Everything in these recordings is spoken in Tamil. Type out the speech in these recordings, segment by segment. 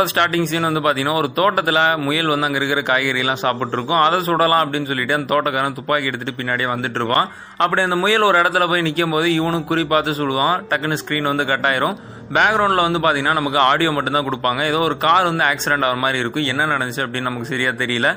படத்தோட ஸ்டார்டிங் சீன் வந்து பார்த்தீங்கன்னா ஒரு தோட்டத்தில் முயல் வந்து அங்கே இருக்கிற காய்கறியெல்லாம் சாப்பிட்ருக்கோம் சாப்பிட்டு இருக்கும் அதை சுடலாம் அப்படின்னு சொல்லிட்டு அந்த தோட்டக்காரன் துப்பாக்கி எடுத்துட்டு பின்னாடியே வந்துட்டு இருப்பான் அப்படி அந்த முயல் ஒரு இடத்துல போய் நிற்கும் போது இவனும் குறி பார்த்து சுடுவான். டக்குன்னு ஸ்க்ரீன் வந்து கட் ஆயிரும். பேக்ரவுண்டில் வந்து பார்த்தீங்கன்னா நமக்கு ஆடியோ மட்டும்தான் கொடுப்பாங்க. ஏதோ ஒரு கார் வந்து ஆக்சிடென்ட் ஆகிற மாதிரி இருக்கும். என்ன நடந்துச்சு அப்படின்னு நமக்கு சரியாக தெரியல.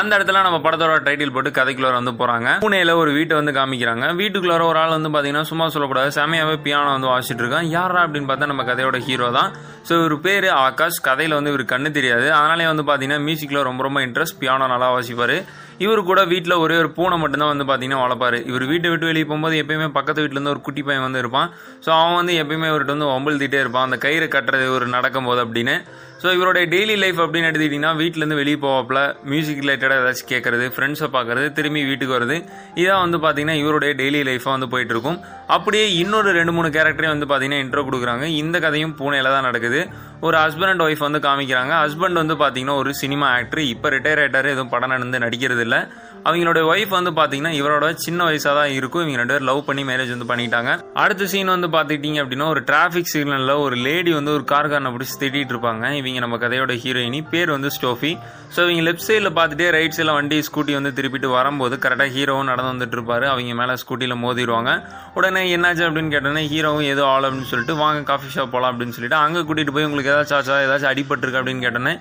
அந்த இடத்துல நம்ம படத்தோட டைட்டில் போட்டு கதைக்குள்ளார வந்து போகிறாங்க பூனேல ஒரு வீட்டை வந்து காமிக்கிறாங்க. வீட்டுக்குள்ளார ஒரு ஆள் வந்து பார்த்தீங்கன்னா சும்மா சொல்லக்கூடாது. செமையாகவே பியானோ வந்து வாசிச்சுட்டு இருக்கான். யாரா அப்படின்னு பார்த்தா நம்ம கதையோட ஹீரோ தான். ஸோ இவர் பேர் ஆகாஷ். கதையில் வந்து இவர் கண்ணு தெரியாது. அதனாலே வந்து பார்த்தீங்கன்னா மியூசிக்கில் ரொம்ப ரொம்ப இன்ட்ரெஸ்ட் பியானோ நல்லா வாசிப்பார். இவர் கூட வீட்டில் ஒரே ஒரு பூனை மட்டும்தான் வந்து பார்த்தீங்கன்னா வளர்ப்பாரு. இவர் வீட்டை விட்டு வெளியே போகும்போது எப்பயுமே பக்கத்து வீட்டிலேருந்து ஒரு குட்டி பையன் வந்து இருப்பான். ஸோ அவன் வந்து எப்பயுமே இவர்கிட்ட வந்து ஒம்பழுத்திட்டே இருப்பான். அந்த கயிறு கட்டுறது ஒரு நடக்கும் போது அப்படின்னு. ஸோ இவருடைய டெய்லி லைஃப் அப்படின்னு எடுத்துக்கிட்டிங்கன்னா வீட்டிலேருந்து வெளியே போவாப்பில் மியூசிக் ரிலேட்டடாக ஏதாச்சும் கேட்குறது ஃப்ரெண்ட்ஸை பார்க்குறது திரும்பி வீட்டுக்கு வருது இதான் வந்து பார்த்தீங்கன்னா இவருடைய டெய்லி லைஃபாக வந்து போயிட்டு இருக்கும். அப்படியே இன்னொரு ரெண்டு மூணு கேரக்டரையும் வந்து பார்த்தீங்கன்னா இன்ட்ரோ கொடுக்குறாங்க. இந்த கதையும் பூனேல தான் நடக்குது. ஒரு ஹஸ்பண்ட் அண்ட் ஒய்ஃப் வந்து காமிக்கிறாங்க. ஹஸ்பண்ட் வந்து பார்த்தீங்கன்னா ஒரு சினிமா ஆக்டர் இப்போ ரிட்டையர் ஆகிட்டார் எதுவும் படம் நடந்து நடிக்கிறது இல்லை அவங்களோட ஒய்ஃப் வந்து பார்த்தீங்கன்னா இவரோட சின்ன வயசாக தான் இருக்கும். இவங்க ரெண்டு பேரும் லவ் பண்ணி மேரேஜ் வந்து பண்ணிட்டாங்க. அடுத்த சீன் வந்து பார்த்துக்கிட்டீங்க அப்படின்னா ஒரு டிராஃபிக் சிக்னலில் ஒரு லேடி வந்து ஒரு கார்காரனை பிடிச்சி திட்டிட்டு இருப்பாங்க. இவங்க நம்ம கதையோட ஹீரோயினி பேர் வந்து ஸ்டோஃபி ஸோ இவங்க லெஃப்ட் சைடில் பார்த்துட்டே ரைட் சைடில் வண்டி ஸ்கூட்டி வந்து திருப்பிட்டு வரும்போது கரெக்டாக ஹீரோவும் நடந்து வந்துட்டு இருப்பாரு. அவங்க மேலே ஸ்கூட்டியில் மோதிடுவாங்க. உடனே என்னாச்சு அப்படின்னு கேட்டோன்னே ஹீரோவும் ஏதோ ஆள் அப்படின்னு சொல்லிட்டு வாங்க காஃபி ஷாப் போகலாம் அப்படின்னு சொல்லிட்டு அங்கே கூட்டிகிட்டு போய் உங்களுக்கு ஏதாச்சும் ஆச்சா ஏதாச்சும் அடிபட்டிருக்கு அப்படின்னு கேட்டோன்னே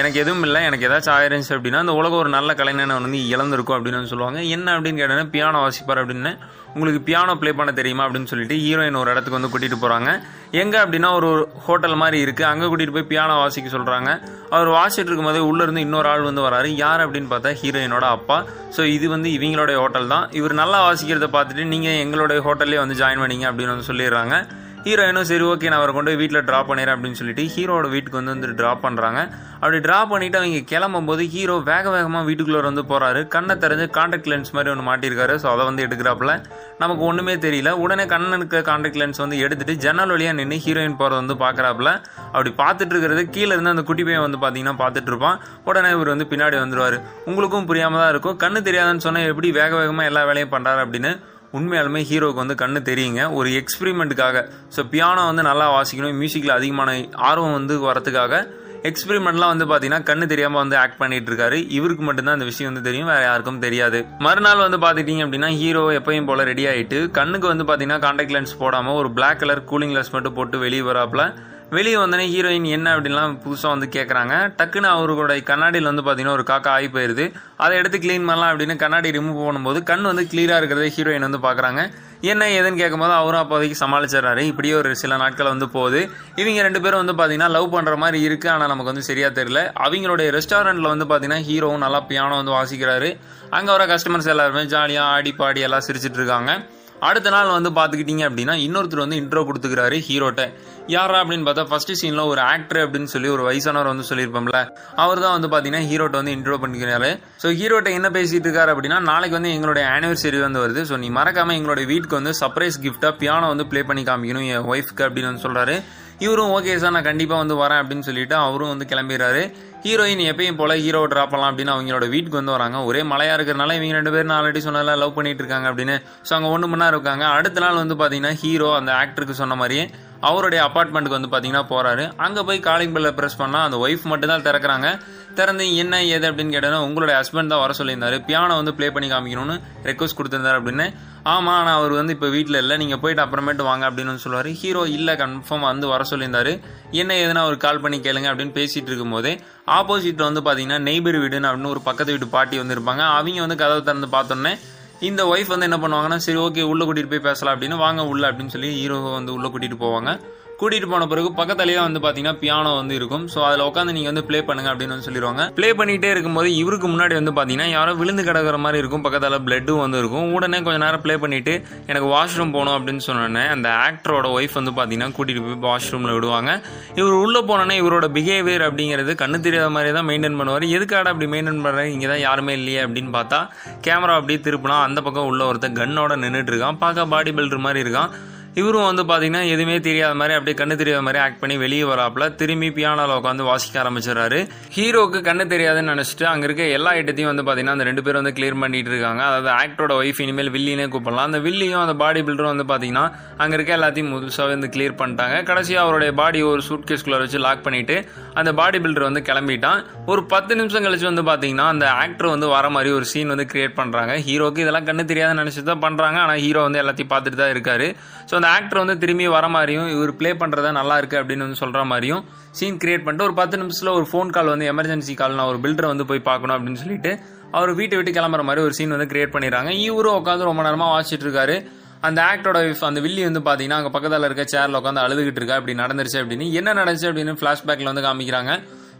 எனக்கு எதுவும் இல்லை. எனக்கு ஏதாச்சும் ஆயிருந்துச்சு அப்படின்னா அந்த உலகம் ஒரு நல்ல கலைஞனை வந்து இழந்திருக்கும். இருக்கும் அப்படின்னு வந்து சொல்லுவாங்க. என்ன அப்படின்னு கேட்டாங்கன்னா பியானோ வாசிப்பார் அப்படின்னு. உங்களுக்கு பியானோ ப்ளே பண்ண தெரியுமா அப்படின்னு சொல்லிட்டு ஹீரோயின் ஒரு இடத்துக்கு வந்து கூட்டிகிட்டு போகிறாங்க எங்கே அப்படின்னா ஒரு ஹோட்டல் மாதிரி இருக்குது அங்கே கூட்டிகிட்டு போய் பியானோ வாசிக்க சொல்கிறாங்க அவர் வாசிட்டு இருக்கும்போது உள்ளேருந்து இன்னொரு ஆள் வந்து வராரு. யார் அப்படின்னு பார்த்தா ஹீரோயினோட அப்பா. ஸோ இது வந்து இவங்களுடைய ஹோட்டல் தான். இவர் நல்லா வாசிக்கிறத பார்த்துட்டு நீங்கள் எங்களுடைய ஹோட்டல்லே வந்து ஜாயின் பண்ணிங்க அப்படின்னு வந்து சொல்லிடுறாங்க. ஹீரோயினும் சரி ஓகே நான் அவரை கொண்டு போய் வீட்டில் ட்ராப் பண்ணிடுறேன் அப்படின்னு சொல்லிட்டு ஹீரோட வீட்டுக்கு வந்து வந்து ட்ராப் பண்ணுறாங்க அப்படி ட்ராப் பண்ணிட்டு அவங்க கிளம்பும் போது ஹீரோ வேக வேகமாக வீட்டுக்குள்ளே வந்து போகிறாரு கண்ணை தெரிஞ்சு கான்டாக்ட் லென்ஸ் மாதிரி ஒன்று மாட்டியிருக்காரு. ஸோ அதை வந்து எடுக்கிறாப்புல. நமக்கு ஒன்றுமே தெரியல. உடனே கண்ணனுக்கு கான்டாக்ட் லென்ஸ் வந்து எடுத்துட்டு ஜன்னல் வழியாக நின்று ஹீரோயின் போகிறத வந்து பார்க்குறாப்புல அப்படி பார்த்துட்டு இருக்கிறது கீழே இருந்து அந்த குட்டி பையன் வந்து பார்த்தீங்கன்னா பார்த்துட்டு இருப்பான். உடனே இவர் வந்து பின்னாடி வந்துடுவார் உங்களுக்கும் புரியாமல் தான் இருக்கும். கண்ணு தெரியாதுன்னு சொன்னால் எப்படி வேக வேகமாக எல்லா வேலையும் பண்ணுறாரு அப்படின்னு உண்மையாலுமே ஹீரோவுக்கு வந்து கண்ணு தெரியுங்க. ஒரு எக்ஸ்பிரிமெண்ட்டுக்காக. ஸோ பியானோ வந்து நல்லா வாசிக்கணும். மியூசிக்கில் அதிகமான ஆர்வம் வந்து வரதுக்காக. எக்ஸ்பெரிமெண்ட்லாம் வந்து பார்த்தீங்கன்னா கண்ணு தெரியாமல் வந்து ஆக்ட் பண்ணிட்டு இருக்காரு இவருக்கு மட்டும்தான் அந்த விஷயம் வந்து தெரியும். வேற யாருக்கும் தெரியாது. மறுநாள் வந்து பார்த்துட்டீங்க அப்படின்னா ஹீரோ எப்பயும் போல ரெடி ஆகிட்டு கண்ணுக்கு வந்து பார்த்தீங்கன்னா கான்டாக்ட் லென்ஸ் போடாமல் ஒரு பிளாக் கலர் கூலிங் கிளாஸ் மட்டும் போட்டு வெளியே வராப்பில் வெளியே வந்தோடனே ஹீரோயின் என்ன அப்படின்லாம் புதுசாக வந்து கேட்குறாங்க டக்குன்னு அவரோட கண்ணாடியில் வந்து பார்த்தீங்கன்னா ஒரு காக்கா ஆகி போயிருது. அதை எடுத்து க்ளீன் பண்ணலாம் அப்படின்னு கண்ணாடி ரிமூவ் பண்ணும்போது கண் வந்து கிளியராக இருக்கிறத ஹீரோயின் வந்து பார்க்குறாங்க என்ன ஏதுன்னு கேட்கும்போது அவரும் அப்போதைக்கு சமாளிச்சிடறாரு. இப்படியே ஒரு சில நாட்கள் வந்து போகுது. இவங்க ரெண்டு பேரும் வந்து பார்த்தீங்கன்னா லவ் பண்ணுற மாதிரி இருக்குது ஆனால் நமக்கு வந்து சரியாக தெரியல. அவங்களுடைய ரெஸ்டாரண்ட்டில் வந்து பார்த்தீங்கன்னா ஹீரோவும் நல்லா பியானோ வந்து வாசிக்கிறாரு. அங்கே வர கஸ்டமர்ஸ் எல்லாருமே ஜாலியாக ஆடி பாடி எல்லாம் சிரிச்சிட்டு இருக்காங்க. அடுத்த நாள் வந்து பார்த்துக்கிட்டீங்க அப்படின்னா இன்னொருத்தர் வந்து இன்ட்ரோ கொடுத்துக்கிறாரு ஹீரோட்ட யாரா அப்படின்னு பார்த்தா ஃபர்ஸ்ட் சீனில் ஒரு ஆக்டர் அப்படின்னு சொல்லி ஒரு வயசானவர் வந்து சொல்லியிருப்போம்ல அவர் தான் வந்து பார்த்தீங்கன்னா ஹீரோட்ட வந்து இன்ட்ரோ பண்ணிக்கிறாரு. ஸோ ஹீரோட்ட என்ன பேசிட்டு இருக்காரு அப்படின்னா நாளைக்கு வந்து எங்களுடைய ஆனிவர்சரி வந்து வருது. ஸோ நீ மறக்காம எங்களுடைய வீட்டுக்கு வந்து சர்ப்ரைஸ் கிஃப்டாக பியானோ வந்து ப்ளே பண்ணி காமிக்கணும் என் ஒய்ஃப்க்கு அப்படின்னு வந்து சொல்கிறாரு இவரும் ஓகே சார் நான் கண்டிப்பாக வந்து வரேன் அப்படின்னு சொல்லிட்டு அவரும் வந்து கிளம்பிடுறாரு. ஹீரோயின் எப்பயும் போல ஹீரோ ட்ராப் பண்ணலாம் அப்படின்னு அவங்களோட வீட்டுக்கு வந்து வராங்க. ஒரே மழையா இருக்கிறனால இவங்க ரெண்டு பேரும் நான் ஆல்ரெடி சொன்னல லவ் பண்ணிட்டு இருக்காங்க அப்படின்னு. ஸோ அங்கே ஒன்று மணி நேரம் இருக்காங்க. அடுத்த நாள் வந்து பார்த்தீங்கன்னா ஹீரோ அந்த ஆக்டருக்கு சொன்ன மாதிரியே அவருடைய அப்பார்ட்மெண்ட்டுக்கு வந்து பார்த்தீங்கன்னா போகிறாரு அங்கே போய் காலிங் பெல்ல ப்ரெஸ் பண்ணால் அந்த ஒய்ஃப் மட்டும் தான் திறக்கிறாங்க. திறந்து என்ன ஏது அப்படின்னு கேட்டோன்னா உங்களுடைய ஹஸ்பண்ட் தான் வர சொல்லியிருந்தாரு. பியானோ வந்து ப்ளே பண்ணி காமிக்கணும்னு ரெக்வஸ்ட் கொடுத்துருந்தாரு அப்படின்னு. ஆமாம் ஆனால் அவர் வந்து இப்போ வீட்டில் இல்லை. நீங்கள் போயிட்டு அப்புறமேட்டு வாங்க அப்படின்னு சொல்லுவார். ஹீரோ இல்லை கன்ஃபார்ம் வந்து வர சொல்லியிருந்தார். என்ன எதுனா அவர் கால் பண்ணி கேளுங்க அப்படின்னு பேசிகிட்டு இருக்கும்போதே ஆப்போசிட்டில் வந்து பார்த்தீங்கன்னா நெய்பர் வீடுன்னு அப்படின்னு ஒரு பக்கத்து வீட்டு பாட்டி வந்து இருப்பாங்க. அவங்க வந்து கதவை திறந்து பார்த்தோன்னே இந்த ஒய்ஃப் வந்து என்ன பண்ணுவாங்கன்னா சரி ஓகே உள்ளே கூட்டிகிட்டு போய் பேசலாம் அப்படின்னு வாங்க உள்ள அப்படின்னு சொல்லி ஹீரோ வந்து உள்ளே கூட்டிகிட்டு போவாங்க. கூட்டிட்டு போன பிறகு பக்கத்துலயே வந்து பாத்தீங்கன்னா பியானோ வந்து இருக்கும். ஸோ அதுல உட்காந்து நீங்க வந்து ப்ளே பண்ணுங்க அப்படின்னு வந்து சொல்லிடுவாங்க ப்ளே பண்ணிட்டே இருக்கும்போது இவருக்கு முன்னாடி வந்து பாத்தீங்கன்னா யாரோ விழுந்து கிடக்குற மாதிரி இருக்கும். பக்கத்தில் பிளட்டும் வந்து இருக்கும். உடனே கொஞ்ச நேரம் ப்ளே பண்ணிட்டு எனக்கு வாஷ்ரூம் போகணும் அப்படின்னு சொன்னோடனே அந்த ஆக்டரோட ஒய்ஃப் வந்து பாத்தீங்கன்னா கூட்டிட்டு போய் வாஷ்ரூம்ல விடுவாங்க. இவர் உள்ள போனோன்னே இவரோட பிஹேவியர் அப்படிங்கிறது கண்ணு தெரியாத மாதிரி தான் மெயின்டைன் பண்ணுவார். எதுக்காட அப்படி மெயின்டைன் பண்றாரு? இங்க தான் யாருமே இல்லையே அப்படின்னு பார்த்தா கேமரா அப்படியே திருப்பினா அந்த பக்கம் உள்ள ஒருத்தர் கன்னோட நின்றுட்டு இருக்கான். பார்க்க பாடி பில்டர் மாதிரி இருக்கான். இவரும் வந்து பார்த்தீங்கன்னா எதுவுமே தெரியாத மாதிரி அப்படியே கண்ணு தெரியாத மாதிரி ஆக்ட் பண்ணி வெளியே வராப்புல திரும்பி பியானோவில் உட்காந்து வாசிக்க ஆரம்பிச்சிடறாரு. ஹீரோக்கு கண்ணு தெரியாதுன்னு நினச்சிட்டு அங்கே இருக்க எல்லா ஐட்டத்தையும் வந்து பார்த்தீங்கன்னா அந்த ரெண்டு பேரும் வந்து கிளியர் பண்ணிட்டு இருக்காங்க. அதாவது ஆக்டரோட ஒய்ஃப் இனிமேல் வில்லினே கூப்பிடலாம். அந்த வில்லியும் அந்த பாடி பில்டரும் வந்து பார்த்தீங்கன்னா அங்கே இருக்க எல்லாத்தையும் முழுசாக வந்து கிளியர் பண்ணிட்டாங்க. கடைசியாக அவருடைய பாடி ஒரு சூட் கேஸ்குள்ளே வச்சு லாக் பண்ணிட்டு அந்த பாடி பில்டர் வந்து கிளம்பிட்டான். ஒரு பத்து நிமிஷம் கழிச்சு வந்து பார்த்தீங்கன்னா அந்த ஆக்டர் வந்து வர மாதிரி ஒரு சீன் வந்து கிரியேட் பண்ணுறாங்க ஹீரோக்கு இதெல்லாம் கண்ணு தெரியாதுன்னு நினச்சி தான் பண்ணுறாங்க ஆனால் ஹீரோ வந்து எல்லாத்தையும் பார்த்துட்டு தான் இருக்காரு. ஸோ அந்த ஆக்டர் வந்து திரும்பி வர மாதிரியும் இவர் ப்ளே பண்ணுறதா நல்லா இருக்கு அப்படின்னு வந்து சொல்கிற மாதிரியும் சீன் கிரியேட் பண்ணிட்டு ஒரு பத்து நிமிஷத்தில் ஒரு ஃபோன் கால் வந்து எமர்ஜென்சி கால் நான் ஒரு பில்டரை வந்து போய் பார்க்கணும் அப்படின்னு சொல்லிட்டு அவர் வீட்டை விட்டு கிளம்புற மாதிரி ஒரு சீன் வந்து கிரியேட் பண்ணிடுறாங்க. இவரும் உட்காந்து ரொம்ப நேரமாக வாசிச்சுட்டு இருக்காரு. அந்த ஆக்டரோட wife, அந்த வில்லி வந்து பார்த்தீங்கன்னா அங்கே பக்கத்தில் இருக்க சேரில் உட்காந்து அழுதுகிட்டு இருக்கா இப்படி நடந்துருச்சு அப்படின்னு என்ன நடந்துச்சு அப்படின்னு ஃப்ளாஷ்பேக்கில் வந்து காமிக்கிறாங்க.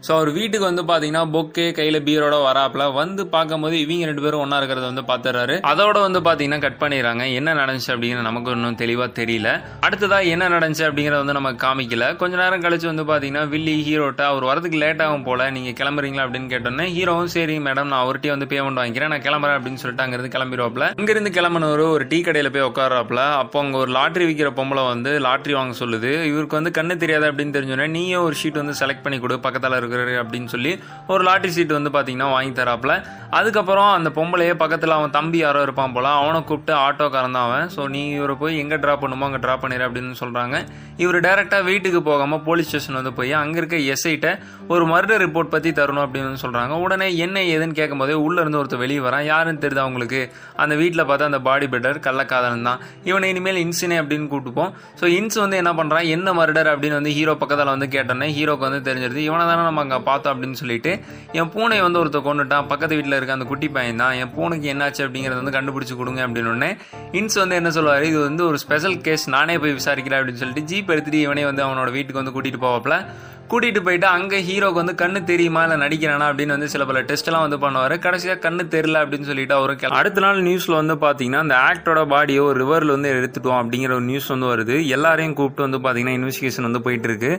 ஸோ அவர் வீட்டுக்கு வந்து பார்த்தீங்கன்னா பொக்கே கையில் பீரோட வராப்புல வந்து பார்க்கும்போது இவங்க ரெண்டு பேரும் ஒன்றா இருக்கிறத வந்து பார்த்துறாரு அதோட வந்து பார்த்தீங்கன்னா கட் பண்ணிடுறாங்க. என்ன நடந்துச்சு அப்படிங்கிற நமக்கு இன்னும் தெளிவாக தெரியல. அடுத்ததா என்ன நடந்துச்சு அப்படிங்கிறத வந்து நமக்கு காமிக்கல. கொஞ்ச நேரம் கழிச்சு வந்து பார்த்தீங்கன்னா வில்லி ஹீரோட்ட அவர் வரதுக்கு லேட் ஆகும் போல நீங்கள் கிளம்புறீங்களா அப்படின்னு கேட்டோன்னே ஹீரோவும் சரி மேடம் நான் அவர்கிட்டயே வந்து பேமெண்ட் வாங்கிக்கிறேன். நான் கிளம்புறேன் அப்படின்னு சொல்லிட்டு அங்கிருந்து கிளம்பிடுவாப்ல இங்கிருந்து கிளம்பினவர் ஒரு டீ கடையில் போய் உட்காராப்ல அப்போ அங்கே ஒரு லாட்ரி விற்கிற பொம்பளை வந்து லாட்ரி வாங்க சொல்லுது. இவருக்கு வந்து கண்ணு தெரியாது அப்படின்னு தெரிஞ்சோன்னே நீயே ஒரு ஷீட் வந்து செலக்ட் பண்ணி கொடு. பக்கத்தில் கொடுக்குறாரு அப்படின்னு சொல்லி ஒரு லாட்டரி சீட் வந்து பார்த்தீங்கன்னா வாங்கி தராப்புல. அதுக்கப்புறம் அந்த பொம்பளையே பக்கத்தில் அவன் தம்பி யாரோ இருப்பான் போல அவனை கூப்பிட்டு ஆட்டோக்காரன் தான் அவன். ஸோ நீ இவரை போய் எங்கே ட்ராப் பண்ணுமோ அங்கே ட்ராப் பண்ணிடு அப்படின்னு சொல்கிறாங்க இவர் டேரெக்டாக வீட்டுக்கு போகாமல் போலீஸ் ஸ்டேஷன் வந்து போய் அங்கே இருக்க எஸ்ஐட்ட ஒரு மர்டர் ரிப்போர்ட் பற்றி தரணும் அப்படின்னு சொல்கிறாங்க உடனே என்ன ஏதுன்னு கேட்கும்போதே உள்ளே இருந்து ஒருத்தர் வெளியே வரான் யாருன்னு தெரியுது அவங்களுக்கு அந்த வீட்டில் பார்த்தா அந்த பாடி பில்டர் கள்ளக்காதலன் தான். இவனை இனிமேல் இன்சினே அப்படின்னு கூப்பிட்டுப்போம் ஸோ இன்ஸ் வந்து என்ன பண்ணுறான் என்ன மர்டர் அப்படின்னு வந்து ஹீரோ பக்கத்தில் வந்து கேட்டோன்னே ஹீரோக்கு வந்து தெரிஞ்சிருது. இவனை தானே நம்ம அங்கே பார்த்தோம் அப்படின்னு சொல்லிட்டு என் பூனை வந்து ஒருத்தர் கொண்டுட்டான் பக்கத்து வீட்டில் இருக்க அந்த குட்டி பையன் தான் என் பூனைக்கு என்னாச்சு அப்படிங்கிறத வந்து கண்டுபிடிச்சி கொடுங்க அப்படின்னு இன்ஸ் வந்து என்ன சொல்லுவார் இது வந்து ஒரு ஸ்பெஷல் கேஸ் நானே போய் விசாரிக்கிறேன் அப்படின்னு சொல்லிட்டு ஜீப் எடுத்துட்டு இவனே வந்து அவனோட வீட்டுக்கு வந்து கூட்டிகிட்டு போவாப்பில். கூட்டிகிட்டு போயிட்டு அங்கே ஹீரோக்கு வந்து கண்ணு தெரியுமா இல்லை நடிக்கிறானா அப்படின்னு வந்து சில பல டெஸ்ட்லாம் வந்து பண்ணுவார். கடைசியாக கண்ணு தெரியல அப்படின்னு சொல்லிட்டு அவரும் அடுத்த நாள் நியூஸில் வந்து பார்த்தீங்கன்னா அந்த ஆக்டரோட பாடியை ஒரு வந்து எடுத்துட்டோம் அப்படிங்கிற ஒரு நியூஸ் வந்து வருது. எல்லாரையும் கூப்பிட்டு வந்து பார்த்தீங்கன்னா இன்வெஸ்டிகேஷன் வந்து போயிட்டு இருக்கு.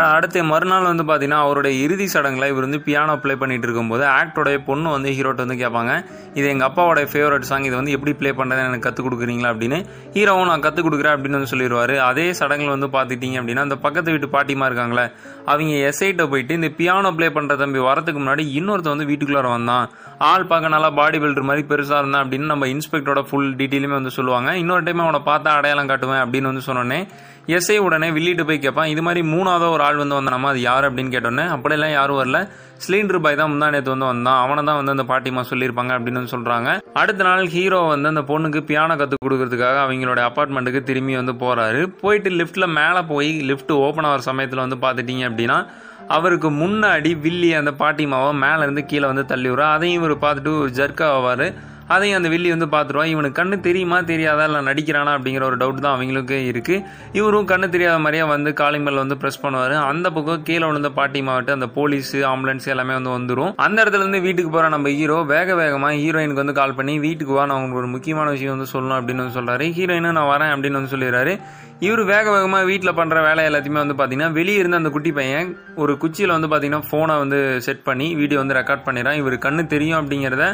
அடுத்த மறுநாள் வந்து பார்த்தீங்கன்னா அவருடைய இறுதி சடங்குல இவர் வந்து பியானோ ப்ளே பண்ணிட்டு இருக்கும்போது ஆக்டரோடைய பொண்ணு வந்து ஹீரோட்ட வந்து கேட்பாங்க இது எங்கள் அப்பாவோடைய ஃபேவரட் சாங் இது வந்து எப்படி ப்ளே பண்ணுறதுன்னு எனக்கு கற்றுக் கொடுக்குறீங்களா? அப்படின்னு. ஹீரோவும் நான் கற்றுக் கொடுக்குறேன் அப்படின்னு வந்து சொல்லிடுவார். அதே சடங்குல வந்து பார்த்துட்டீங்க அப்படின்னா அந்த பக்கத்து வீட்டு பாட்டிமா இருக்காங்களே அவங்க எஸ்ஐட்ட போயிட்டு இந்த பியானோ ப்ளே பண்ணுற தம்பி வரதுக்கு முன்னாடி இன்னொருத்த வந்து வீட்டுக்குள்ளார வந்தான். ஆள் பார்க்க நல்லா பாடி பில்டர் மாதிரி பெருசாக இருந்தான் அப்படின்னு நம்ம இன்ஸ்பெக்டரோட ஃபுல் டீட்டெயிலுமே வந்து சொல்லுவாங்க. இன்னொரு டைம் அவனை பார்த்தா அடையாளம் காட்டுவேன் அப்படின்னு வந்து சொன்னோன்னே எஸ்ஐ உடனே வில்லிட்டு போய் கேட்பான் இது மாதிரி மூணாவது ஒரு ஆள் வந்து வந்தானாமா அது யார் அப்படின்னு கேட்டோன்னே அப்படியெல்லாம் யாரும் வரல. சிலிண்டர் பாய் தான் முந்தா நேற்று வந்து வந்தான். அவனை தான் வந்து அந்த பாட்டிமா சொல்லியிருப்பாங்க அப்படின்னு சொல்கிறாங்க சொல்றாங்க. அடுத்த நாள் ஹீரோ வந்து அந்த பொண்ணுக்கு பியானோ கற்றுக் கொடுக்கறதுக்காக அவங்களோட அப்பார்ட்மெண்ட்டுக்கு திரும்பி வந்து போறாரு. போயிட்டு லிஃப்ட்டில் மேலே போய் லிஃப்ட் ஓப்பன் ஆகிற சமயத்தில் வந்து பார்த்துட்டீங்க அப்படின்னா அவருக்கு முன்னாடி வில்லி அந்த பாட்டிமாவை மேலே இருந்து கீழே வந்து தள்ளி விடுறா. அதையும் இவர் பார்த்துட்டு ஒரு ஜர்க்காவார் அதையும் அந்த வில்லி வந்து பார்த்துருவா. இவனுக்கு கண்ணு தெரியுமா தெரியாதா இல்லை நடிக்கிறானா அப்படிங்கிற ஒரு டவுட் தான் அவங்களுக்கு இருக்குது இவரும் கண்ணு தெரியாத மாதிரியே வந்து காலிங் வந்து ப்ரெஸ் பண்ணுவார். அந்த பக்கம் கீழே விழுந்த பாட்டி மாவட்டம் அந்த போலீஸ் ஆம்புலன்ஸ் எல்லாமே வந்து வந்துடும் அந்த இடத்துல இருந்து வீட்டுக்கு போகிற நம்ம ஹீரோ வேக வேகமாக ஹீரோயினுக்கு வந்து கால் பண்ணி வீட்டுக்கு வா நான் உங்களுக்கு ஒரு முக்கியமான விஷயம் வந்து சொல்லணும் அப்படின்னு வந்து சொல்கிறாரு ஹீரோயினும் நான் வரேன் அப்படின்னு வந்து சொல்லிடுறாரு. இவர் வேக வேகமாக வீட்டில் பண்ணுற வேலை எல்லாத்தையுமே வந்து பார்த்தீங்கன்னா வெளியே இருந்த அந்த குட்டி பையன் ஒரு குச்சியில் வந்து பார்த்தீங்கன்னா ஃபோனை வந்து செட் பண்ணி வீடியோ வந்து ரெக்கார்ட் பண்ணிடுறான். இவர் கண்ணு தெரியும் அப்படிங்கிறத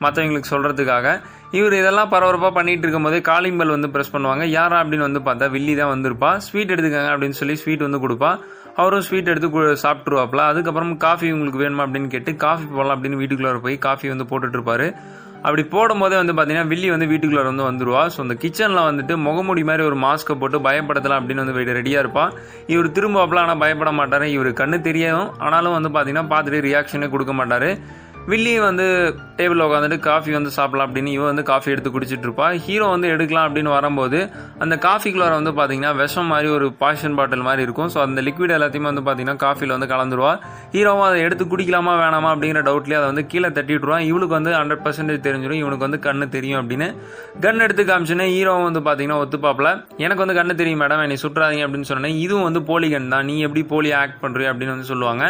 மற்றவங்களுக்கு சொல்கிறதுக்காக இவர் இதெல்லாம் பரபரப்பாக பண்ணிகிட்டு இருக்கும்போதே காலிங் பெல் வந்து ப்ரெஸ் பண்ணுவாங்க. யாரா அப்படின்னு வந்து பார்த்தா வில்லி தான் வந்திருப்பா. ஸ்வீட் எடுத்துக்கோங்க அப்படின்னு சொல்லி ஸ்வீட் வந்து கொடுப்பா. அவரும் ஸ்வீட் எடுத்து கு- அதுக்கப்புறம் காஃபி உங்களுக்கு வேணுமா அப்படின்னு கேட்டு காஃபி போடலாம் அப்படின்னு வீட்டுக்குள்ளே போய் காஃபி வந்து போட்டுட்ருப்பாரு. அப்படி போடும்போதே வந்து பார்த்தீங்கன்னா வில்லி வந்து வீட்டுக்குள்ளே வந்து வந்துருவா. ஸோ அந்த கிச்சனில் வந்துட்டு முகமூடி மாதிரி ஒரு மாஸ்க்கை போட்டு பயப்படுத்தலாம் அப்படின்னு வந்து ரெடியாக இருப்பா. இவர் திரும்பப்பல ஆனால் பயப்பட மாட்டார். இவர் கண்ணு தெரியும். ஆனாலும் வந்து பார்த்தீங்கன்னா பார்த்துட்டு ரியாக்ஷனே கொடுக்க மாட்டார். வில்லி வந்து டேபிளில் உட்காந்துட்டு காஃபி வந்து சாப்பிடலாம் அப்படின்னு இவன் வந்து காஃபி எடுத்து குடிச்சிட்டு இருப்பா. ஹீரோ வந்து எடுக்கலாம் அப்படின்னு வரும்போது அந்த காஃபிக்குள்ளார வந்து பார்த்தீங்கன்னா விஷம் மாதிரி ஒரு பாஷன் பாட்டில் மாதிரி இருக்கும். ஸோ அந்த லிக்விட் எல்லாத்தையுமே வந்து பார்த்தீங்கன்னா காஃபியில் வந்து கலந்துருவா. ஹீரோவும் அதை எடுத்து குடிக்கலாமா வேணாமா அப்படிங்கிற டவுட்லேயே அதை வந்து கீழே தட்டி விட்டுருவான். இவளுக்கு வந்து ஹண்ட்ரட் பர்சன்டேஜ் தெரிஞ்சிடும் இவனுக்கு வந்து கண்ணு தெரியும் அப்படின்னு கன் எடுத்து காமிச்சுன்னா ஹீரோவும் வந்து பார்த்தீங்கன்னா ஒத்துப்பாப்பில். எனக்கு வந்து கண்ணு தெரியும் மேடம் என்னை சுற்றாதீங்க அப்படின்னு சொன்னேன் இதுவும் வந்து போலி கன் தான். நீ எப்படி போலி ஆக்ட் பண்ணுறிய அப்படின்னு வந்து சொல்லுவாங்க.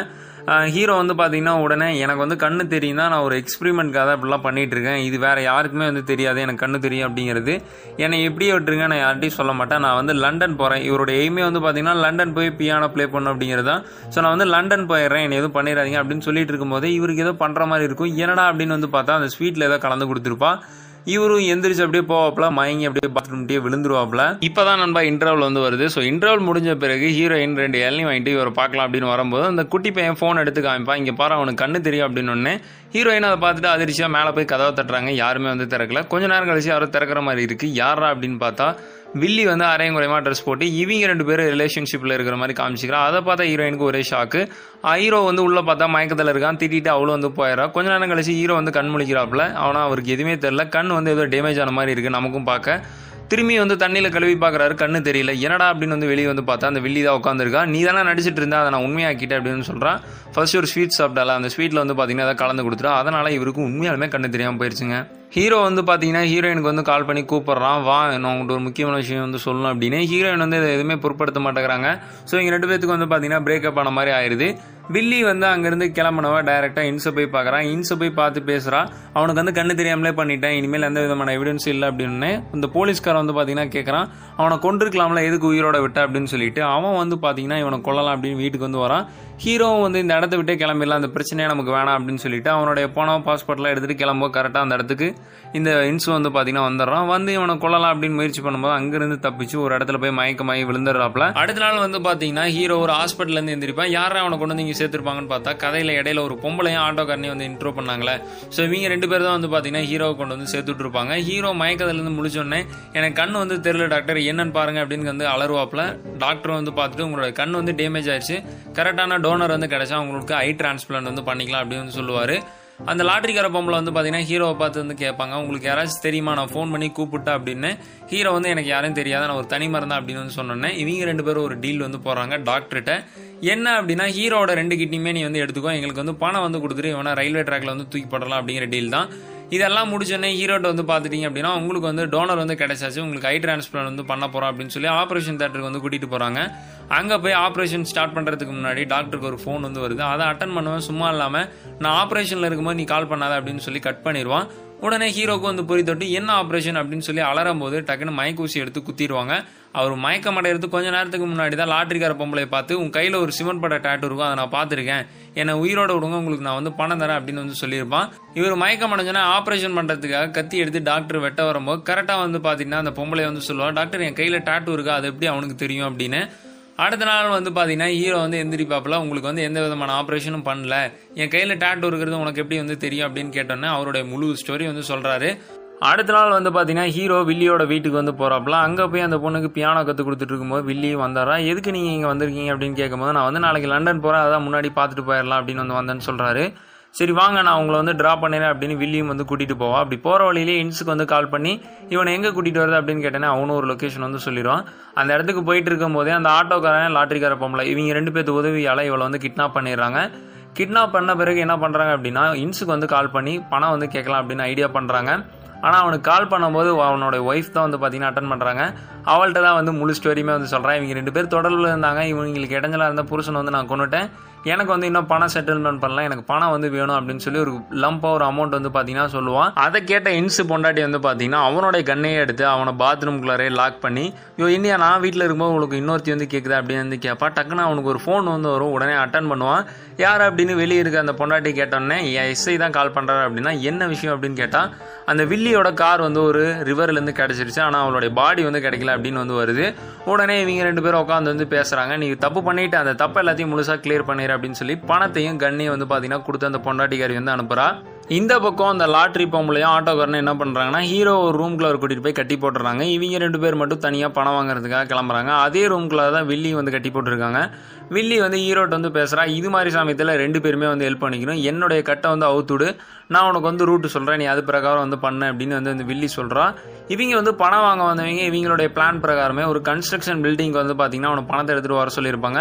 ஹீரோ வந்து பார்த்தீங்கன்னா உடனே எனக்கு வந்து கண்ணு தெரியும் தான் நான் ஒரு எக்ஸ்பிரிமெண்ட்காக தான் இப்படிலாம் பண்ணிட்டு இருக்கேன் இது வேற யாருக்குமே வந்து தெரியாது எனக்கு கண்ணு தெரியும் அப்படிங்கிறது. என்னை எப்படியே விட்டுருங்க நான் யார்ட்டையும் சொல்ல மாட்டேன். நான் வந்து லண்டன் போகிறேன் இவருடைய எய்மே வந்து பார்த்தீங்கன்னா லண்டன் போய் பியானோ ப்ளே பண்ணும் அப்படிங்கிறது தான். ஸோ நான் வந்து லண்டன் போயிடுறேன். என்னை எதுவும் பண்ணிடாதீங்க அப்படின்னு சொல்லிட்டு இருக்கும்போது இவருக்கு ஏதோ பண்ணுற மாதிரி இருக்கும். என்னடா அப்படின்னு வந்து பார்த்தா அந்த ஸ்வீட்டில் ஏதோ கலந்து கொடுத்துருப்பா. இவரும் எந்திரிச்சு அப்படியே போவாப்ல மயங்கி அப்படியே பாத்ரூம்ட்டே விழுந்துருவாப்ல இப்பதான் நண்பா இன்டர்வல் வந்து வருது. ஸோ இன்டர்வல் முடிஞ்ச பிறகு ஹீரோயின் ரெண்டு இளநீ வாங்கிட்டு இவரை பார்க்கலாம் அப்படின்னு வரும்போது அந்த குட்டி பையன் ஃபோன் எடுத்து காமிப்பா இங்கே பாரு அவனுக்கு கண்ணு தெரியும் அப்படின்னு ஹீரோயின் அதை பார்த்துட்டு அதிர்ச்சியாக மேலே போய் கதவை தட்டுறாங்க. யாருமே வந்து திறக்கல. கொஞ்ச நேரம் கழிச்சு யாரும் திறக்கிற மாதிரி இருக்குது யாரா அப்படின்னு பார்த்தா வில்லி வந்து அரையும் குறையமாக ட்ரெஸ் போட்டு இவங்க ரெண்டு பேரும் ரிலேஷன்ஷிப்பில் இருக்கிற மாதிரி காமிச்சிக்கிறா. அதை பார்த்தா ஹீரோயினுக்கு ஒரே ஷாக்கு ஹீரோ வந்து உள்ளே பார்த்தா மயக்கத்தில் இருக்கான். திட்டிட்டு அவளும் வந்து போயிடறா. கொஞ்ச நேரம் கழிச்சு ஹீரோ வந்து கண் முழிக்கிறாப்புல. ஆனால் அவருக்கு எதுவுமே தெரில கண் வந்து ஏதோ டேமேஜ் ஆன மாதிரி இருக்குது நமக்கும் பார்க்க. திரும்பி வந்து தண்ணியில் கழுவி பார்க்குறாரு கண்ணு தெரியல. என்னடா அப்படின்னு வந்து வெளியே வந்து பார்த்தா அந்த வில்லி தான் உட்காந்துருக்கா நீ தானே நடிச்சிட்டு இருந்தா அதை நான் உண்மையாக்கிட்டேன் அப்படின்னு சொல்கிறான் ஃபர்ஸ்ட் ஒரு ஸ்வீட் சாப்பிட்டால அந்த ஸ்வீட்டில் வந்து பார்த்தீங்கன்னா அதை கலந்து கொடுத்துட்டா. அதனால் இவருக்கு உண்மையாலுமே கண்ணு தெரியாமல் போயிருச்சுங்க. ஹீரோ வந்து பார்த்தீங்கன்னா ஹீரோயினுக்கு வந்து கால் பண்ணி கூப்பிட்றான். வா நான் உங்கள்கிட்ட ஒரு முக்கியமான விஷயம் வந்து சொல்லணும் அப்படின்னு. ஹீரோயின் வந்து எதுவுமே பொருட்படுத்த மாட்டேங்கிறாங்க. ஸோ இங்கே ரெண்டு பேத்துக்கு வந்து பார்த்தீங்கன்னா பிரேக்கப் ஆன மாதிரி ஆயிடுது வில்லி வந்து அங்கேருந்து கிளம்பினவ டைரெக்டாக இன்ஸை போய் பார்க்குறான் இன்ஸை போய் பார்த்து பேசுகிறான் அவனுக்கு வந்து கண்ணு தெரியாமலே பண்ணிட்டேன். இனிமேல் எந்த விதமான எவிடன்ஸ் இல்லை அப்படின்னு இந்த போலீஸ்காரன் வந்து பார்த்தீங்கன்னா கேட்குறான் அவனை கொண்டிருக்கலாம்ல எதுக்கு உயிரோட விட்ட அப்படின்னு சொல்லிட்டு. அவன் வந்து பார்த்தீங்கன்னா இவனை கொல்லலாம் அப்படின்னு வீட்டுக்கு வந்து வரான். ஹீரோவும் வந்து இந்த இடத்த விட்டே கிளம்பிடலாம். அந்த பிரச்சனையே நமக்கு வேணாம் அப்படின்னு சொல்லிட்டு அவனுடைய போனோம் பாஸ்போர்ட்லாம் எடுத்துகிட்டு கிளம்போ கரெக்டாக அந்த இடத்துக்கு இந்த இன்சு வந்து பார்த்தீங்கன்னா வந்துடுறான். வந்து இவனை கொல்லலாம் அப்படின்னு முயற்சி பண்ணும்போது அங்கேருந்து தப்பிச்சு ஒரு இடத்துல போய் மயக்கமாயி விழுந்துடுறாப்ல அடுத்த நாள் வந்து பார்த்தீங்கன்னா ஹீரோ ஒரு ஹாஸ்பிட்டல்ல இருந்து எந்திரிப்பான். யாரும் அவனை கொண்டு வந்து இங்கே சேர்த்துருப்பாங்கன்னு பார்த்தா கதையில இடையில ஒரு பொம்பளையும் ஆட்டோக்காரனையும் வந்து இன்ட்ரோ பண்ணாங்களே. ஸோ இவங்க ரெண்டு பேர் தான் வந்து பார்த்தீங்கன்னா ஹீரோவை கொண்டு வந்து சேர்த்துட்டு இருப்பாங்க ஹீரோ மயக்கத்துல இருந்து முடிச்சோடனே எனக்கு கண் வந்து தெரியல டாக்டர் என்னன்னு பாருங்க அப்படின்னு வந்து அலருவாப்பில் டாக்டர் வந்து பார்த்துட்டு உங்களோட கண் வந்து டேமேஜ் ஆயிடுச்சு. கரெக்டான டோனர் வந்து கிடைச்சா உங்களுக்கு ஐ டிரான்ஸ்பிளான்ட் வந்து பண்ணிக்கலாம் அப்படின்னு சொல்லுவார் சொல்லுவாரு. அந்த லாட்ரிக்கார பொம்பளை வந்து பார்த்தீங்கன்னா ஹீரோவை பார்த்து வந்து கேட்பாங்க. உங்களுக்கு யாராச்சும் தெரியுமா? நான் ஃபோன் பண்ணி கூப்பிட்டேன் அப்படின்னு. ஹீரோ வந்து எனக்கு யாரும் தெரியாது. நான் ஒரு தனி மருந்தா அப்படின்னு வந்து சொன்னேன் இவங்க ரெண்டு பேரும் ஒரு டீல் வந்து போகிறாங்க டாக்டர்கிட்ட. என்ன அப்படின்னா ஹீரோட ரெண்டு கிட்னியுமே நீ வந்து எடுத்துக்கோ. எங்களுக்கு வந்து பணம் வந்து கொடுத்துட்டு இவனா ரயில்வே ட்ராக்ல வந்து தூக்கி போடலாம் அப்படிங்கிற டீல் தான். இதெல்லாம் முடிச்சோடனே ஹீரோட்ட வந்து பார்த்துட்டீங்க அப்படின்னா உங்களுக்கு வந்து டோனர் வந்து கிடைச்சாச்சு. உங்களுக்கு ஐ டிரான்ஸ்பிளான் வந்து பண்ண போகிறோம் அப்படின்னு சொல்லி ஆப்ரேஷன் தேட்டருக்கு வந்து கூட்டிகிட்டு போகிறாங்க அங்கே போய் ஆப்ரேஷன் ஸ்டார்ட் பண்ணுறதுக்கு முன்னாடி டாக்டருக்கு ஒரு ஃபோன் வந்து வருது. அதை அட்டன் பண்ணுவேன் சும்மா இல்லாமல் நான் ஆப்ரேஷனில் இருக்கும்போது நீ கால் பண்ணாத அப்படின்னு சொல்லி கட் பண்ணிடுவான். உடனே ஹீரோக்கு வந்து பொறி தொட்டு என்ன ஆப்ரேஷன் அப்படின்னு சொல்லி அலறும் போது டக்குன்னு மயக்கூசி எடுத்து குத்திடுவாங்க. அவர் மயக்கம் அடையிறது கொஞ்ச நேரத்துக்கு முன்னாடி தான் லாட்ரிக்கார பொம்பளையை பார்த்து உன் கையில் ஒரு சிமெண்ட் பட டேட்டு இருக்கும் அதை நான் பார்த்துருக்கேன். என்னை உயிரோட விடுங்க உங்களுக்கு நான் வந்து பணம் தரேன் அப்படின்னு வந்து சொல்லியிருப்பான். இவர் மயக்கம் அடைஞ்சோன்னா ஆப்ரேஷன் பண்ணுறதுக்காக கத்தி எடுத்து டாக்டர் வெட்ட வரும்போது கரெக்டாக வந்து பார்த்தீங்கன்னா அந்த பொம்பளை வந்து சொல்லுவாள் டாக்டர் என் கையில் டேட்டு இருக்கா? அது எப்படி அவனுக்கு தெரியும்? அப்படின்னு. அடுத்த நாள் வந்து பார்த்தீங்கன்னா ஹீரோ வந்து எந்திரிப்பாப்பில். உங்களுக்கு வந்து எந்த விதமான ஆப்ரேஷனும் பண்ணல. என் கையில் டேட்டு இருக்கிறது உனக்கு எப்படி வந்து தெரியும் அப்படின்னு கேட்டோன்னே அவருடைய முழு ஸ்டோரி வந்து சொல்கிறாரு அடுத்த நாள் வந்து பார்த்தீங்கன்னா ஹீரோ வில்லியோட வீட்டுக்கு வந்து போகிறாப்புல அங்கே போய் அந்த பொண்ணுக்கு பியானோ கற்றுக் கொடுத்துட்டு இருக்கும்போது வில்லி வந்தாரா? எதுக்கு நீங்கள் இங்கே வந்திருக்கீங்க அப்படின்னு கேட்கும்போது நான் வந்து நாளைக்கு லண்டன் போகிறேன் அதான் முன்னாடி பார்த்துட்டு போயிடலாம் அப்படின்னு வந்து வந்தேன்னு சொல்கிறாரு சரி வாங்க நான் உங்களை வந்து ட்ரா பண்ணிடுறேன் அப்படின்னு வில்லியும் வந்து கூட்டிகிட்டு போவான் அப்படி போகிற வழியிலே இன்ஸுக்கு வந்து கால் பண்ணி இவனை எங்கே கூட்டிகிட்டு வருது அப்படின்னு கேட்டேன்னா அவனும் ஒரு லொக்கேஷன் வந்து சொல்லிடுவான். அந்த இடத்துக்கு போயிட்டு இருக்கும் போதே அந்த ஆட்டோக்காரன் லாட்ரிக்கார பொம்பளை இவங்க ரெண்டு பேர்த்து உதவியால் இவளை வந்து கிட்னாப் பண்ணிடுறாங்க. கிட்னாப் பண்ண பிறகு என்ன பண்ணுறாங்க அப்படின்னா இன்ஸுக்கு வந்து கால் பண்ணி பணம் வந்து கேட்கலாம் அப்படின்னு ஐடியா பண்ணுறாங்க ஆனால் அவனுக்கு கால் பண்ணும்போது அவனோட ஒய்ஃப் தான் வந்து பார்த்தீங்கன்னா அட்டன் பண்ணுறாங்க அவள்கிட்ட தான் வந்து முழு ஸ்டோரியுமே வந்து சொல்கிறேன் இவங்க ரெண்டு பேர் தொடர்பில் இருந்தாங்க. இவங்களுக்கு இடைஞ்சலாக இருந்த புருஷன் வந்து நான் கொண்டுட்டேன் எனக்கு வந்து இன்னும் பணம் செட்டில்மெண்ட் பண்ணலாம் எனக்கு பணம் வந்து வேணும் அப்படின்னு சொல்லி ஒரு லம்பாக ஒரு அமௌண்ட் வந்து பார்த்தீங்கன்னா சொல்லுவான் அதை கேட்ட இன்சு பொண்டாட்டி வந்து பார்த்தீங்கன்னா அவனுடைய கண்ணையை எடுத்து அவனை பாத்ரூம்குள்ளாரே லாக் பண்ணி ஐயோ இந்தியா நான் வீட்டில் இருக்கும்போது உங்களுக்கு இன்னொருத்தி வந்து கேட்குது அப்படின்னு வந்து கேட்பா டக்குன்னு அவனுக்கு ஒரு ஃபோன் வந்து வரும். உடனே அட்டன் பண்ணுவான். யார் அப்படின்னு வெளியே இருக்க அந்த பொண்டாட்டி கேட்டோன்னே என் எஸ்ஐ தான் கால் பண்ணுறாரு அப்படின்னா என்ன விஷயம்? அப்படின்னு கேட்டால் அந்த வில்லியோட கார் வந்து ஒரு ரிவர்லேருந்து கிடச்சிருச்சு. ஆனால் அவளுடைய பாடி வந்து கிடைக்கல அப்படின்னு வந்து வருது. உடனே இவங்க ரெண்டு பேரும் உட்காந்து வந்து பேசுகிறாங்க நீ தப்பு பண்ணிட்டு. அந்த தப்பு எல்லாத்தையும் முழுசாக கிளியர் பண்ணிடு அப்படின்னு சொல்லி பணத்தையும் கண்ணையும் வந்து பார்த்தீங்கன்னா கொடுத்து அந்த பொண்டாட்டிக்காரி வந்து அனுப்புகிறா இந்த பக்கம் அந்த லாட்ரி பொம்பளையும் ஆட்டோக்காரனும் என்ன பண்ணுறாங்கன்னா ஹீரோ ஒரு ரூம்குள்ள ஒரு கூட்டிகிட்டு போய் கட்டி போட்டுறாங்க. இவங்க ரெண்டு பேர் மட்டும் தனியாக பணம் வாங்குறதுக்காக கிளம்புறாங்க. அதே ரூம்குள்ள தான் வில்லி வந்து கட்டி போட்டிருக்காங்க. வில்லி வந்து ஹீரோட்ட வந்து பேசுகிறா இது மாதிரி சமயத்தில் ரெண்டு பேருமே வந்து ஹெல்ப் பண்ணிக்கணும். என்னுடைய கட்டை வந்து அவுத்துடு நான் உனக்கு வந்து ரூட்டு சொல்கிறேன் நீ அது பிரகாரம் வந்து பண்ண அப்படின்னு வந்து இந்த வில்லி சொல்கிறா இவங்க வந்து பணம் வாங்க வந்தவங்க இவங்களுடைய பிளான் பிரகாரமே ஒரு கன்ஸ்ட்ரக்ஷன் பில்டிங்க்கு வந்து பார்த்தீங்கன்னா அவனை பணத்தை எடுத்துகிட்டு வர சொல்லியிருப்பாங்க.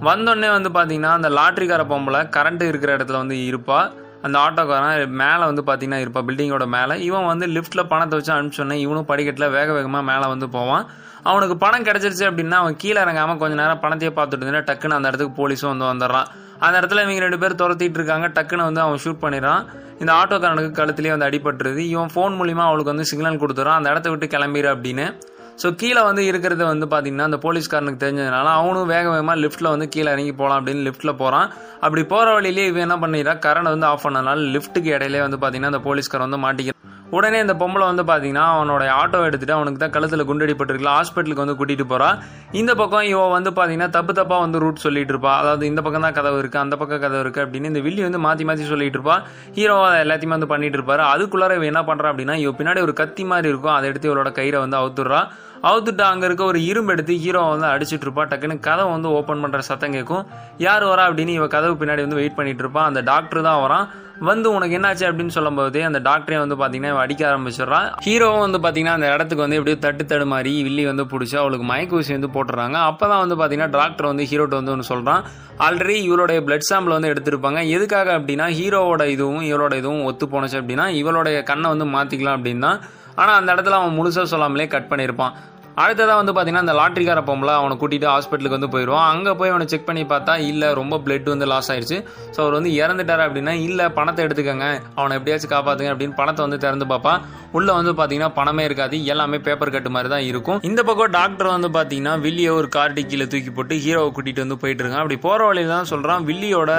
வந்தோடனே வந்து பார்த்தீங்கன்னா அந்த லாட்ரிக்கார பொம்பளை கரண்ட்டு இருக்கிற இடத்துல வந்து இருப்பா. அந்த ஆட்டோக்காரன் மேலே வந்து பார்த்தீங்கன்னா இருப்பா பில்டிங்கோட மேலே. இவன் வந்து லிஃப்ட்டில் பணத்தை வச்சு அனுப்பிச்சோன்னே இவனும் படிக்கட்டில் வேக வேகமாக மேலே வந்து போவான். அவனுக்கு பணம் கிடைச்சிருச்சு அப்படின்னா அவன் கீழே இறங்காமல் கொஞ்ச நேரம் பணத்தையே பார்த்துட்டு இருந்தா டக்குன்னு அந்த இடத்துக்கு போலீஸும் வந்து வந்துடுறான். அந்த இடத்துல இவங்க ரெண்டு பேர் துரத்திட்டு இருக்காங்க. டக்குன்னு வந்து அவன் ஷூட் பண்ணிடுறான். இந்த ஆட்டோக்காரனுக்கு கழுத்துலேயே வந்து அடிபட்டுருது. இவன் ஃபோன் மூலிமா அவளுக்கு வந்து சிக்னல் கொடுத்துறான் அந்த இடத்த விட்டு கிளம்பிடு அப்படின்னு. ஸோ கீழே வந்து இருக்கிறது வந்து பார்த்தீங்கன்னா அந்த போலீஸ்காரனுக்கு தெரிஞ்சதுனால அவனும் வேக வேகமாக லிஃப்ட்டில் வந்து கீழே இறங்கி போகலாம் அப்படின்னு லிஃப்ட்டில் போகிறான் அப்படி போகிற வழியிலேயே இவன் என்ன பண்ணிடுறா? கரண்ட் வந்து ஆஃப் பண்ணனால லிஃப்ட்டுக்கு இடையிலே வந்து பார்த்தீங்கன்னா அந்த போலீஸ்கார் வந்து மாட்டிக்கிறான். உடனே இந்த பொம்பளை வந்து பார்த்தீங்கன்னா அவனோட ஆட்டோ எடுத்துட்டு அவனுக்கு தான் கழுத்தில் குண்டடிப்பட்டிருக்கல ஹாஸ்பிட்டலுக்கு வந்து கூட்டிகிட்டு போகிறான் இந்த பக்கம் இவன் வந்து பார்த்தீங்கன்னா தப்பு தப்பாக வந்து ரூட் சொல்லிட்டு இருப்பா. அதாவது இந்த பக்கம் தான் கதவு இருக்குது அந்த பக்கம் கதவு இருக்குது அப்படின்னு இந்த வில்லி வந்து மாற்றி மாற்றி சொல்லிட்டு இருப்பா. ஹீரோ அதை எல்லாத்தையுமே வந்து பண்ணிட்டு இருப்பாரு. அதுக்குள்ளார இவன் என்ன பண்ணுறான் அப்படின்னா இவன் பின்னாடி ஒரு கத்தி மாதிரி இருக்கும். அதை எடுத்து இவளோட கயிறை வந்து அவுத்துடுறா. அவுத்துட்டு அங்கே இருக்க ஒரு இரும்பு எடுத்து ஹீரோவை வந்து அடிச்சிட்டு இருப்பா. டக்குன்னு கதவை வந்து ஓப்பன் பண்ணுற சத்தம் கேட்கும். யார் வரா அப்படின்னு இவ கதவு பின்னாடி வந்து வெயிட் பண்ணிட்டு இருப்பான் அந்த டாக்டர் தான் வரான். வந்து உனக்கு என்னாச்சு அப்படின்னு சொல்லும்போது அந்த டாக்டரே வந்து பார்த்தீங்கன்னா அடிக்க ஆரம்பிச்சிடுறான் ஹீரோவும் வந்து பார்த்தீங்கன்னா அந்த இடத்துக்கு வந்து எப்படியோ தட்டு தடு மாதிரி வில்லி வந்து பிடிச்சி அவளுக்கு மயக்க ஊசி வந்து போட்டுறாங்க. அப்போ தான் வந்து பார்த்தீங்கன்னா டாக்டர் வந்து ஹீரோட்ட வந்து ஒன்று சொல்கிறான் ஆல்ரெடி இவளுடைய பிளட் சாம்பிள் வந்து எடுத்திருப்பாங்க. எதுக்காக அப்படின்னா ஹீரோவோட இதுவும் இவளோட இதுவும் ஒத்து போனச்சு அப்படின்னா இவளுடைய கண்ணை வந்து மாற்றிக்கலாம் அப்படின்னா ஆனால் அந்த இடத்துல அவன் முழுசா சொல்லாமலே கட் பண்ணியிருப்பான் அடுத்ததாக வந்து பார்த்தீங்கன்னா அந்த லாட்ரிக்கார பொம்பளை அவனை கூட்டிகிட்டு ஹாஸ்பிட்டலுக்கு வந்து போயிடுவான் அங்கே போய் அவனை செக் பண்ணி பார்த்தா இல்லை ரொம்ப பிளட் வந்து லாஸ் ஆயிடுச்சு ஸோ அவர் வந்து இறந்துட்டாரு அப்படின்னா இல்லை பணத்தை எடுத்துக்கங்க. அவனை எப்படியாச்சும் காப்பாத்துங்க அப்படின்னு பணத்தை வந்து திறந்து பார்ப்பான் உள்ளே வந்து பார்த்தீங்கன்னா பணமே இருக்காது. எல்லாமே பேப்பர் கட்டு மாதிரி தான் இருக்கும். இந்த பக்கம் டாக்டர் வந்து பார்த்தீங்கன்னா வில்லியை ஒரு கார்டி கீழே தூக்கி போட்டு ஹீரோவை கூட்டிகிட்டு வந்து போயிட்டு இருக்கான். அப்படி போகிற வழியில தான் சொல்கிறான் வில்லியோட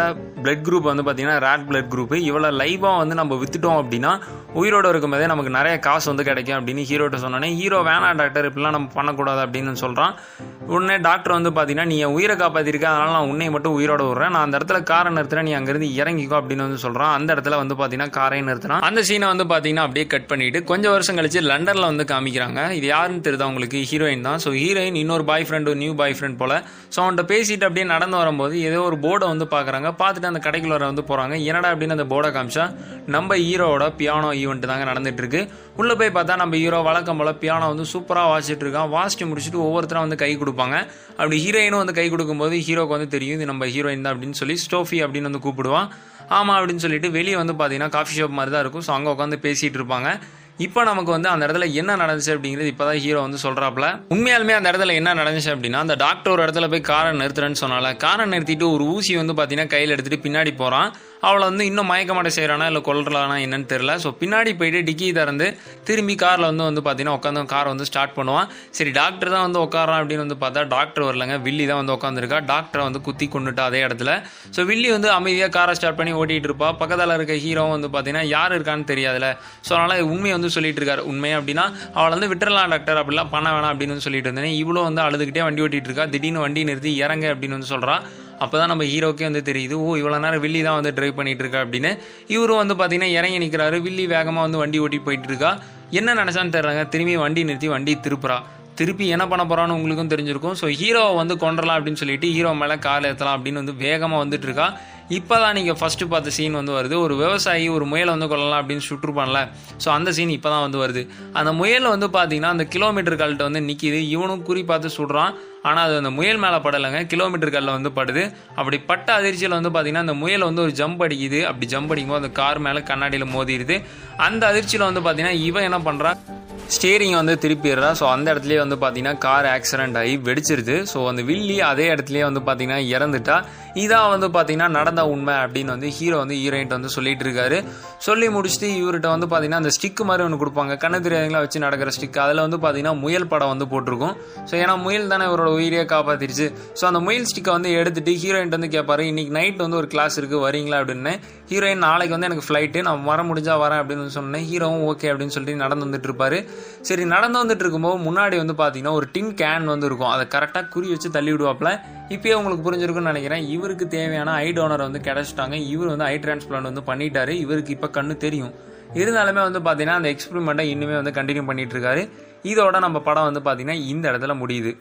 பிளட் குரூப் வந்து பார்த்தீங்கன்னா ரேட் பிளட் குரூப் இவ்வளோ லைவாக வந்து நம்ம வித்துட்டோம் அப்படின்னா உயிரோட இருக்கும்போதே நமக்கு நிறைய காசு வந்து கிடைக்கும் அப்படின்னு ஹீரோட்ட சொன்னோன்னே ஹீரோ வேணாம் டாக்டர். இப்படிலாம் நம்ம பண்ணக்கூடாது அப்படின்னு சொல்கிறான் உடனே டாக்டர் வந்து பார்த்தீங்கன்னா நீ உயிரை காப்பாற்றிருக்க அதனால் நான் உன்னை மட்டும் உயிரோட விடுறேன். நான் அந்த இடத்துல காரை நிறுத்துறேன். நீ அங்கேருந்து இறங்கிக்கோ அப்படின்னு வந்து சொல்கிறான் அந்த இடத்துல வந்து பார்த்தீங்கன்னா காரை நிறுத்தினா அந்த சீனை வந்து பார்த்தீங்கன்னா அப்படியே கட் பண்ணிட்டு கொஞ்சம் வருஷம் கழிச்சு லண்டனில் வந்து காமிக்கிறாங்க. இது யாருன்னு தெரியுது? அவங்களுக்கு ஹீரோயின் தான். ஸோ ஹீரோயின் இன்னொரு boy friend new boy friend போல். ஸோ அவன்கிட்ட பேசிட்டு அப்படியே நடந்து வரும்போது ஏதோ ஒரு போர்டை வந்து பார்க்குறாங்க பார்த்துட்டு அந்த கடைக்குள்ள வந்து போகிறாங்க என்னடா அப்படின்னு அந்த போர்டை காமிச்சா நம்ம ஹீரோவோட பியானோ ஈவெண்ட் தாங்க நடந்துட்டு இருக்கு. உள்ளே போய் பார்த்தா நம்ம ஹீரோ வழக்கம் போல பியானோ வந்து சூப்பராக வாசிச்சுட்டு தான் வாசிச்சு முடிச்சுட்டு ஒவ்வொருத்தரும் வந்து கை கொடுப்பாங்க. அப்படி ஹீரோயினும் வந்து கை கொடுக்கும்போது ஹீரோக்கு வந்து தெரியும் இது நம்ம ஹீரோயின் தான் அப்படின்னு சொல்லி ஸ்டோஃபி அப்படின்னு வந்து கூப்பிடுவான் ஆமாம் அப்படின்னு சொல்லிட்டு வெளியே வந்து பார்த்தீங்கன்னா காஃபி ஷாப் மாதிரி தான் இருக்கும். ஸோ அங்கே உட்காந்து பேசிகிட்டு இருப்பாங்க. இப்போ நமக்கு வந்து அந்த இடத்துல என்ன நடந்துச்சு அப்படிங்கிறது இப்போதான் ஹீரோ வந்து சொல்கிறாப்புல உண்மையாலுமே அந்த இடத்துல என்ன நடந்துச்சு அப்படின்னா அந்த டாக்டர் ஒரு இடத்துல போய் காரை நிறுத்துறேன்னு சொன்னால. காரை நிறுத்திட்டு ஒரு ஊசி வந்து பார்த்தீங்கன்னா கையில் எடுத்துகிட்டு பின்னாடி போகிறான் அவளை வந்து இன்னும் மயக்க மாட்ட செய்கிறானா இல்லை கொல்றானா என்னன்னு தெரியல. ஸோ பின்னாடி போயிட்டு டிக்கி திறந்து திரும்பி காரில் வந்து வந்து பார்த்தீங்கன்னா உட்காந்து காரை வந்து ஸ்டார்ட் பண்ணுவான். சரி டாக்டர் தான் வந்து உட்காரான் அப்படின்னு வந்து பார்த்தா டாக்டர் வரலங்க. வில்லி தான் வந்து உட்காந்துருக்கா டாக்டரை வந்து குத்தி கொண்டுட்டா அதே இடத்துல. ஸோ வில்லி வந்து அமைதியாக காரை ஸ்டார்ட் பண்ணி ஓட்டிகிட்டு இருப்பா. பக்கத்தில் இருக்க ஹீரோவும் வந்து பார்த்தீங்கன்னா யார் இருக்கான்னு தெரியாதுல. ஸோ அதனால் உண்மையை வந்து சொல்லிட்டு இருக்காரு. உண்மை அப்படின்னா அவளை வந்து விட்டுறலாம் டாக்டர் அப்படிலாம் பண்ண வேணாம் அப்படின்னு வந்து சொல்லிட்டு இருந்தேன். இவ்வளோ வந்து அழுதுகிட்டே வண்டி ஓட்டிகிட்டு இருக்கா. திடீர்னு வண்டி நிறுத்தி இறங்க அப்படின்னு வந்து அப்போ அப்பதான் நம்ம ஹீரோக்கே வந்து தெரியுது ஓ இவ்வளோ நேரம் வில்லி தான் வந்து ட்ரைவ் பண்ணிட்டு இருக்கா அப்படின்னு. இவரும் வந்து பார்த்தீங்கன்னா இறங்கி நிற்கிறாரு வில்லி வேகமாக வந்து வண்டி ஓட்டி போயிட்டு இருக்கா. என்ன நினைச்சான்னு தெரியறாங்க திரும்பி வண்டி நிறுத்தி வண்டி திருப்புறா. திருப்பி என்ன பண்ண போகிறான்னு உங்களுக்கும் தெரிஞ்சிருக்கும். ஸோ ஹீரோவை வந்து கொண்டுறலாம் அப்படின்னு சொல்லிட்டு ஹீரோ மேலே கால் ஏற்றலாம் அப்படின்னு வந்து வேகமாக வந்துட்டு இருக்கா. இப்போதான் நீங்கள் ஃபஸ்ட்டு பார்த்த சீன் வந்து வருது. ஒரு விவசாயி ஒரு முயலை வந்து கொள்ளலாம் அப்படின்னு சுற்றுப்பான்ல. ஸோ அந்த சீன் இப்போ தான் வந்து வருது. அந்த முயல் வந்து பார்த்தீங்கன்னா அந்த கிலோமீட்டர் கால்கிட்ட வந்து நிற்கிது இவனும் குறி பார்த்து சுடுறான். ஆனால் அது அந்த முயல் மேலே படலைங்க. கிலோமீட்டர் காலில் வந்து படுது. அப்படி பட்ட அதிர்ச்சியில் வந்து பார்த்தீங்கன்னா அந்த முயல் வந்து ஒரு ஜம்ப் அடிக்குது. அப்படி ஜம்ப் அடிக்கும்போது அந்த கார் மேலே கண்ணாடியில் மோதிடுது அந்த அதிர்ச்சியில் வந்து பார்த்தீங்கன்னா இவன் என்ன பண்ணுறான் ஸ்டேரிங் வந்து திருப்பிடுறா. ஸோ அந்த இடத்துலயே வந்து பார்த்தீங்கன்னா கார் ஆக்சிடென்ட் ஆகி வெடிச்சிருது. ஸோ அந்த வில்லி அதே இடத்துலயே வந்து பார்த்தீங்கன்னா இறந்துட்டா. இதான் வந்து பார்த்தீங்கன்னா நடந்த உண்மை அப்படின்னு வந்து ஹீரோ வந்து ஹீரோயின்ட்ட வந்து சொல்லிட்டு இருக்காரு. சொல்லி முடிச்சுட்டு இவர்கிட்ட வந்து பார்த்தீங்கன்னா அந்த ஸ்டிக் மாதிரி ஒன்று கொடுப்பாங்க. கண்ணு தெரியாதவங்களா வச்சு நடக்கிற ஸ்டிக் அதில் வந்து பார்த்தீங்கன்னா முயல் படம் வந்து போட்டிருக்கும். ஸோ ஏன்னா முயல் தானே இவரோட உயிரியை காப்பாத்திருச்சு. ஸோ அந்த முயல் ஸ்டிக்கை வந்து எடுத்துட்டு ஹீரோயின் வந்து கேட்பாரு இன்னைக்கு நைட் வந்து ஒரு கிளாஸ் இருக்கு வரீங்களா? அப்படின்னு. ஹீரோயின் நாளைக்கு வந்து எனக்கு ஃப்ளைட்டு நான் வர முடிஞ்சா வரேன் அப்படின்னு சொன்னேன் ஹீரோவும் ஓகே அப்படின்னு சொல்லிட்டு நடந்து வந்துட்டு இருப்பாரு. சரி நடந்து வந்துட்டு இருக்கும்போது முன்னாடி வந்து பார்த்தீங்கன்னா ஒரு டின் கேன் வந்து இருக்கும். அதை கரெக்டாக குறி வச்சு தள்ளி விடுவாப்ல இப்போயே உங்களுக்கு புரிஞ்சிருக்கும்னு நினைக்கிறேன். இவருக்கு தேவையான ஐ டோனர் வந்து கிடச்சிட்டாங்க. இவர் வந்து ஐ டிரான்ஸ்பிளான்ட் வந்து பண்ணிட்டாரு. இவருக்கு இப்போ கண்ணு தெரியும். இருந்தாலுமே வந்து பார்த்தீங்கன்னா அந்த எக்ஸ்பெரிமெண்ட்டை இன்னுமே வந்து கண்டினியூ பண்ணிட்டு இருக்காரு. இதோட நம்ம படம் வந்து பார்த்தீங்கன்னா இந்த இடத்துல முடியுது.